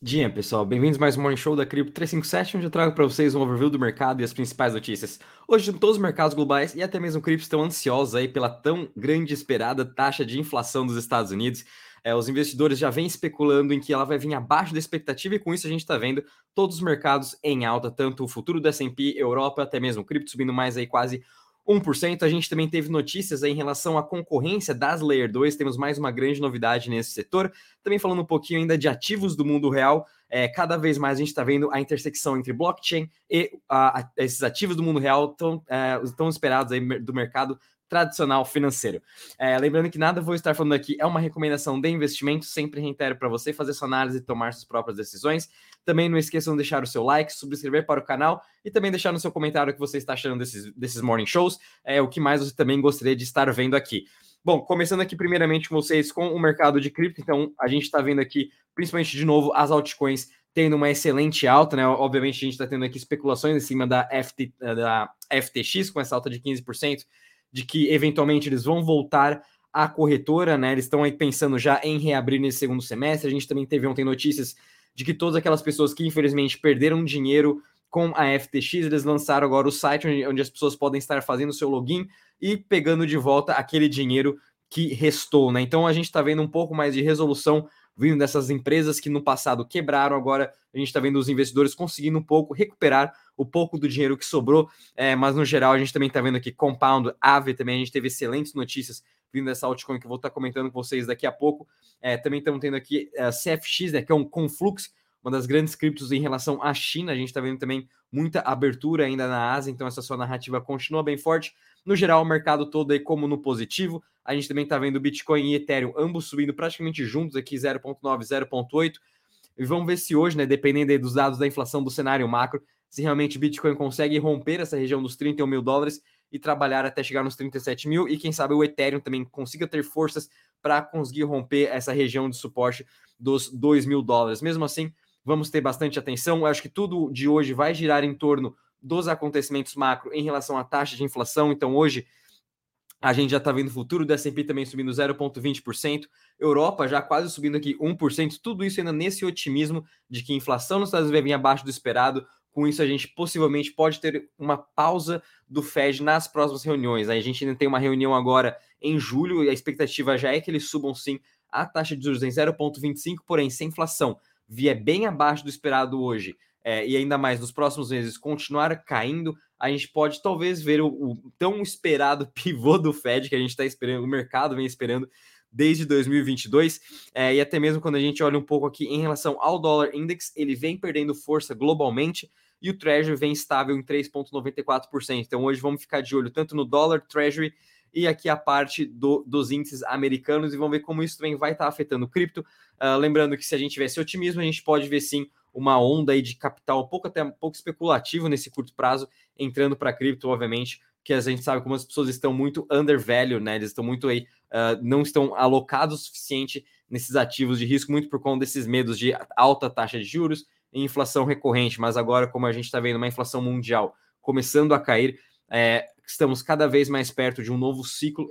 Dia, pessoal. Bem-vindos mais um Morning Show da Cripto 357, onde eu trago para vocês um overview do mercado e as principais notícias. Hoje, todos os mercados globais e até mesmo cripto estão ansiosos aí pela tão grande esperada taxa de inflação dos Estados Unidos. É, os investidores já vêm especulando em que ela vai vir abaixo da expectativa e com isso a gente está vendo todos os mercados em alta, tanto o futuro do S&P, Europa, até mesmo cripto subindo mais aí quase 1%. A gente também teve notícias em relação à concorrência das Layer 2, temos mais uma grande novidade nesse setor. Também falando um pouquinho ainda de ativos do mundo real, é, cada vez mais a gente está vendo a intersecção entre blockchain e a, a, esses ativos do mundo real tão, é, tão esperados aí do mercado tradicional financeiro. É, lembrando que nada vou estar falando aqui é uma recomendação de investimento, sempre reitero para você fazer sua análise e tomar suas próprias decisões. Também não esqueçam de deixar o seu like, subscrever para o canal e também deixar no seu comentário o que você está achando desses, desses morning shows, é o que mais você também gostaria de estar vendo aqui. Bom, começando aqui primeiramente com vocês com o mercado de cripto, então a gente está vendo aqui, principalmente de novo, as altcoins tendo uma excelente alta, né? Obviamente a gente está tendo aqui especulações em cima da, FT, da FTX com essa alta de 15% de que eventualmente eles vão voltar à corretora, né? Eles estão aí pensando já em reabrir nesse segundo semestre. A gente também teve ontem notícias de que todas aquelas pessoas que infelizmente perderam dinheiro com a FTX, eles lançaram agora o site onde, onde as pessoas podem estar fazendo o seu login e pegando de volta aquele dinheiro que restou, né? Então a gente está vendo um pouco mais de resolução vindo dessas empresas que no passado quebraram, agora a gente está vendo os investidores conseguindo um pouco recuperar o pouco do dinheiro que sobrou, é, mas no geral a gente também está vendo aqui Compound, Ave também, a gente teve excelentes notícias vindo dessa altcoin que eu vou estar tá comentando com vocês daqui a pouco. É, também estamos tendo aqui é, CFX, né, que é um Conflux, uma das grandes criptos em relação à China. A gente está vendo também muita abertura ainda na Ásia, então essa sua narrativa continua bem forte. No geral, o mercado todo aí como no positivo. A gente também está vendo Bitcoin e Ethereum ambos subindo praticamente juntos aqui 0.9, 0.8. E vamos ver se hoje, né, dependendo dos dados da inflação do cenário macro, se realmente Bitcoin consegue romper essa região dos 31 mil dólares e trabalhar até chegar nos 37 mil. E quem sabe o Ethereum também consiga ter forças para conseguir romper essa região de suporte dos 2 mil dólares. Mesmo assim, vamos ter bastante atenção. Eu acho que tudo de hoje vai girar em torno dos acontecimentos macro em relação à taxa de inflação. Então, hoje a gente já está vendo o futuro do S&P também subindo 0,20%, Europa já quase subindo aqui 1%, tudo isso ainda nesse otimismo de que a inflação nos Estados Unidos vai vir abaixo do esperado. Com isso, a gente possivelmente pode ter uma pausa do Fed nas próximas reuniões. A gente ainda tem uma reunião agora em julho e a expectativa já é que eles subam sim a taxa de juros em 0,25, porém, sem inflação vier bem abaixo do esperado hoje é, e ainda mais nos próximos meses continuar caindo, a gente pode talvez ver o, o tão esperado pivô do Fed que a gente está esperando, o mercado vem esperando desde 2022, é, e até mesmo quando a gente olha um pouco aqui em relação ao dólar index, ele vem perdendo força globalmente e o Treasury vem estável em 3,94%. Então hoje vamos ficar de olho tanto no dólar Treasury e aqui a parte do, dos índices americanos e vamos ver como isso também vai estar afetando o cripto. Uh, lembrando que se a gente tivesse otimismo, a gente pode ver sim uma onda aí de capital um pouco até um pouco especulativo nesse curto prazo entrando para cripto, obviamente, que a gente sabe como as pessoas estão muito undervalue, né? Eles estão muito aí, uh, não estão alocados o suficiente nesses ativos de risco, muito por conta desses medos de alta taxa de juros e inflação recorrente. Mas agora, como a gente está vendo uma inflação mundial começando a cair, é, estamos cada vez mais perto de um novo ciclo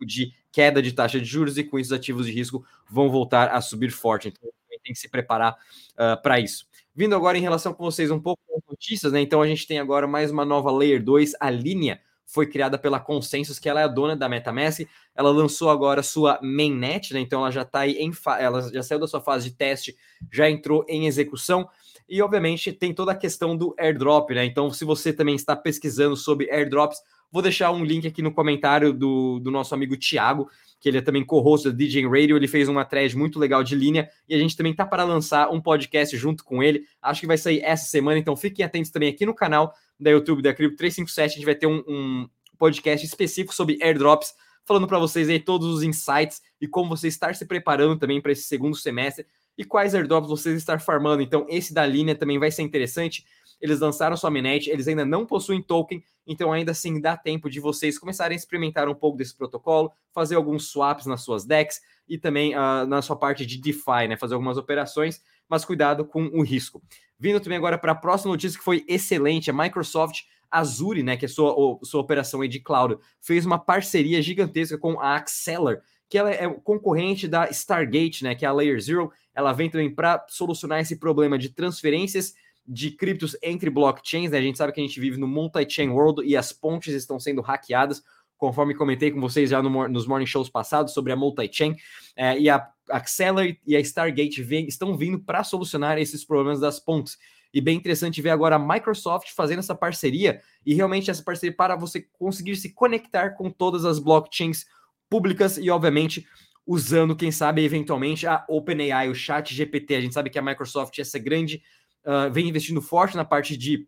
de queda de taxa de juros e com isso os ativos de risco vão voltar a subir forte. Então, tem que se preparar uh, para isso. Vindo agora em relação com vocês um pouco das notícias, né? Então a gente tem agora mais uma nova Layer 2, a Linha foi criada pela Consensus, que ela é a dona da MetaMask. Ela lançou agora sua mainnet, né? Então ela já está aí em ela já saiu da sua fase de teste, já entrou em execução. E obviamente tem toda a questão do airdrop, né? Então, se você também está pesquisando sobre airdrops, vou deixar um link aqui no comentário do, do nosso amigo Thiago, que ele é também co-host da DJ Radio, ele fez uma thread muito legal de linha e a gente também tá para lançar um podcast junto com ele. Acho que vai sair essa semana, então fiquem atentos também aqui no canal da YouTube da Crypto 357, a gente vai ter um, um podcast específico sobre airdrops, falando para vocês aí todos os insights e como você estar se preparando também para esse segundo semestre e quais airdrops vocês estar farmando. Então, esse da linha também vai ser interessante. Eles lançaram sua mainnet, eles ainda não possuem token, então ainda assim dá tempo de vocês começarem a experimentar um pouco desse protocolo, fazer alguns swaps nas suas decks e também uh, na sua parte de DeFi, né, fazer algumas operações, mas cuidado com o risco. Vindo também agora para a próxima notícia que foi excelente, a Microsoft Azure, né, que é sua, sua operação aí de cloud, fez uma parceria gigantesca com a Acceler, que ela é concorrente da Stargate, né, que é a Layer Zero. Ela vem também para solucionar esse problema de transferências de criptos entre blockchains. Né? A gente sabe que a gente vive no multi-chain world e as pontes estão sendo hackeadas, conforme comentei com vocês já no, nos morning shows passados sobre a multi-chain. É, e a Accelerate e a Stargate vem, estão vindo para solucionar esses problemas das pontes. E bem interessante ver agora a Microsoft fazendo essa parceria e realmente essa parceria para você conseguir se conectar com todas as blockchains públicas e, obviamente, usando, quem sabe, eventualmente a OpenAI, o Chat GPT. A gente sabe que a Microsoft, essa grande, uh, vem investindo forte na parte de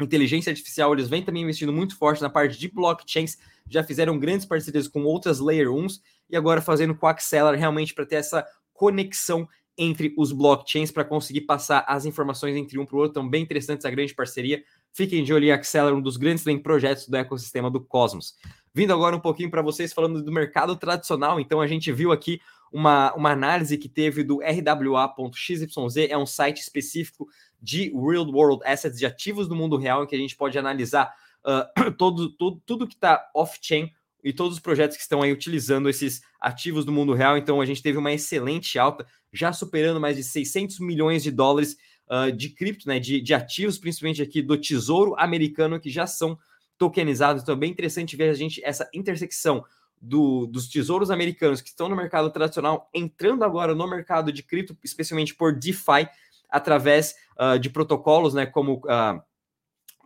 inteligência artificial, eles vêm também investindo muito forte na parte de blockchains, já fizeram grandes parcerias com outras Layer 1s e agora fazendo com a Acceler realmente para ter essa conexão entre os blockchains para conseguir passar as informações entre um para o outro. Então, bem interessante essa grande parceria. Fiquem de olho em Acceler, um dos grandes projetos do ecossistema do Cosmos. Vindo agora um pouquinho para vocês falando do mercado tradicional, então a gente viu aqui uma, uma análise que teve do RWA.xyz, é um site específico de real world assets, de ativos do mundo real, em que a gente pode analisar uh, todo, todo, tudo que está off-chain e todos os projetos que estão aí utilizando esses ativos do mundo real. Então a gente teve uma excelente alta, já superando mais de 600 milhões de dólares uh, de cripto, né, de, de ativos, principalmente aqui do Tesouro Americano, que já são tokenizados. Então é bem interessante ver a gente essa intersecção do, dos tesouros americanos que estão no mercado tradicional entrando agora no mercado de cripto, especialmente por DeFi, através uh, de protocolos, né, como uh,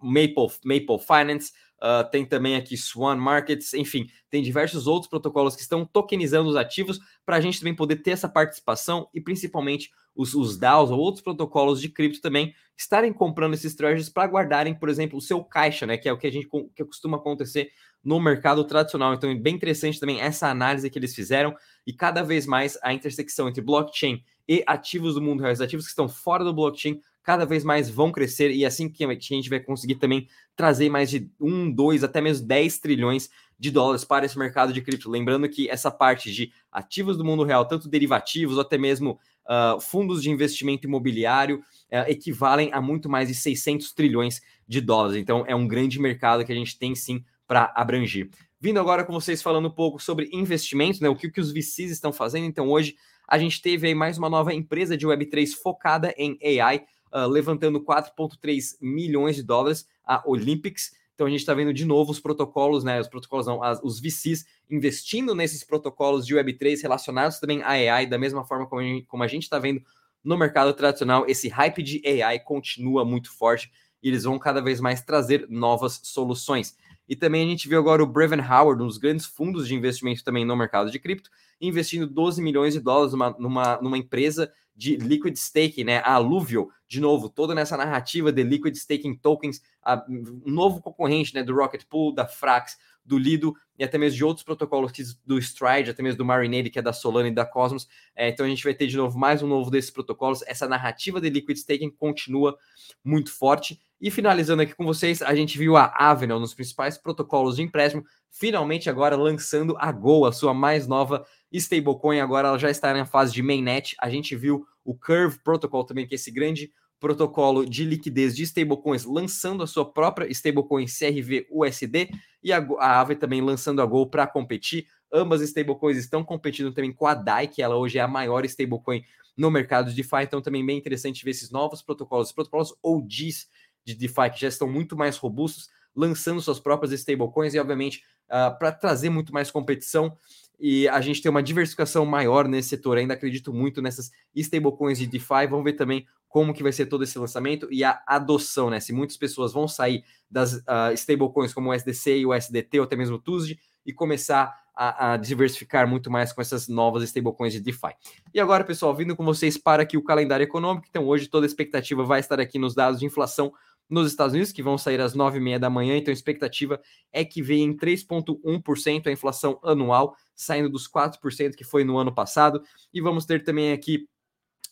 Maple, Maple Finance, uh, tem também aqui Swan Markets, enfim, tem diversos outros protocolos que estão tokenizando os ativos para a gente também poder ter essa participação e principalmente os, os DAOs ou outros protocolos de cripto também estarem comprando esses treasures para guardarem, por exemplo, o seu caixa, né? Que é o que a gente que costuma acontecer no mercado tradicional. Então é bem interessante também essa análise que eles fizeram e cada vez mais a intersecção entre blockchain e ativos do mundo real, os ativos que estão fora do blockchain, cada vez mais vão crescer e assim que a gente vai conseguir também trazer mais de 1, 2, até mesmo 10 trilhões de dólares para esse mercado de cripto. Lembrando que essa parte de ativos do mundo real, tanto derivativos ou até mesmo uh, fundos de investimento imobiliário, uh, equivalem a muito mais de 600 trilhões de dólares. Então é um grande mercado que a gente tem sim para abranger. Vindo agora com vocês falando um pouco sobre investimentos, né, o que, que os VCs estão fazendo. Então hoje a gente teve aí mais uma nova empresa de Web3 focada em AI, uh, levantando 4,3 milhões de dólares, a Olympics. Então a gente está vendo de novo os protocolos, né? Os protocolos não, as, os VCs investindo nesses protocolos de Web3 relacionados também à AI, da mesma forma como a gente está vendo no mercado tradicional, esse hype de AI continua muito forte e eles vão cada vez mais trazer novas soluções. E também a gente viu agora o Breven Howard, um dos grandes fundos de investimento também no mercado de cripto, investindo 12 milhões de dólares numa, numa, numa empresa de liquid staking, né? A Alluvial, de novo, toda nessa narrativa de liquid staking tokens, a, um novo concorrente, né, do Rocket Pool, da Frax, do Lido e até mesmo de outros protocolos do Stride, até mesmo do Marinade, que é da Solana e da Cosmos. É, então a gente vai ter de novo mais um novo desses protocolos. Essa narrativa de liquid staking continua muito forte. E finalizando aqui com vocês, a gente viu a Avenel nos principais protocolos de empréstimo, finalmente agora lançando a Go, a sua mais nova stablecoin. Agora ela já está na fase de mainnet. A gente viu o Curve Protocol também, que é esse grande protocolo de liquidez de stablecoins lançando a sua própria stablecoin CRV USD e a, a Aave também lançando a Go para competir. Ambas stablecoins estão competindo também com a DAI, que ela hoje é a maior stablecoin no mercado de DeFi, então também bem interessante ver esses novos protocolos, protocolos OGs de DeFi que já estão muito mais robustos, lançando suas próprias stablecoins e, obviamente, uh, para trazer muito mais competição e a gente ter uma diversificação maior nesse setor. Ainda acredito muito nessas stablecoins de DeFi. Vamos ver também como que vai ser todo esse lançamento e a adoção, né? Se muitas pessoas vão sair das uh, stablecoins como o SDC e o SDT ou até mesmo o TUSD e começar a, a, diversificar muito mais com essas novas stablecoins de DeFi. E agora, pessoal, vindo com vocês para aqui o calendário econômico. Então, hoje toda a expectativa vai estar aqui nos dados de inflação nos Estados Unidos, que vão sair às 9h30 da manhã. Então, a expectativa é que venha em 3,1% a inflação anual, saindo dos 4% que foi no ano passado. E vamos ter também aqui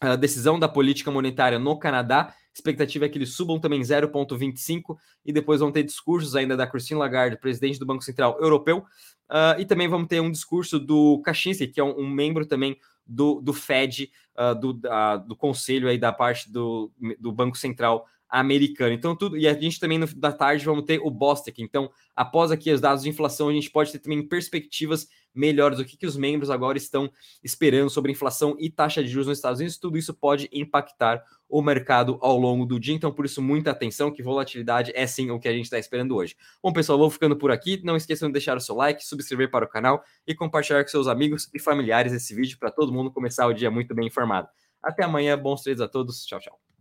a decisão da política monetária no Canadá. expectativa é que eles subam também 0,25 e depois vão ter discursos ainda da Christine Lagarde, presidente do Banco Central Europeu, uh, e também vamos ter um discurso do Kaczynski, que é um, um membro também do, do Fed, uh, do, uh, do conselho aí da parte do, do Banco Central americano. Então, tudo. E a gente também, no da tarde, vamos ter o Bostic. Então, após aqui os dados de inflação, a gente pode ter também perspectivas melhores do que, que os membros agora estão esperando sobre inflação e taxa de juros nos Estados Unidos. Tudo isso pode impactar o mercado ao longo do dia. Então, por isso, muita atenção, que volatilidade é sim o que a gente está esperando hoje. Bom, pessoal, vou ficando por aqui. Não esqueçam de deixar o seu like, subscrever para o canal e compartilhar com seus amigos e familiares esse vídeo para todo mundo começar o dia muito bem informado. Até amanhã, bons trades a todos. Tchau, tchau.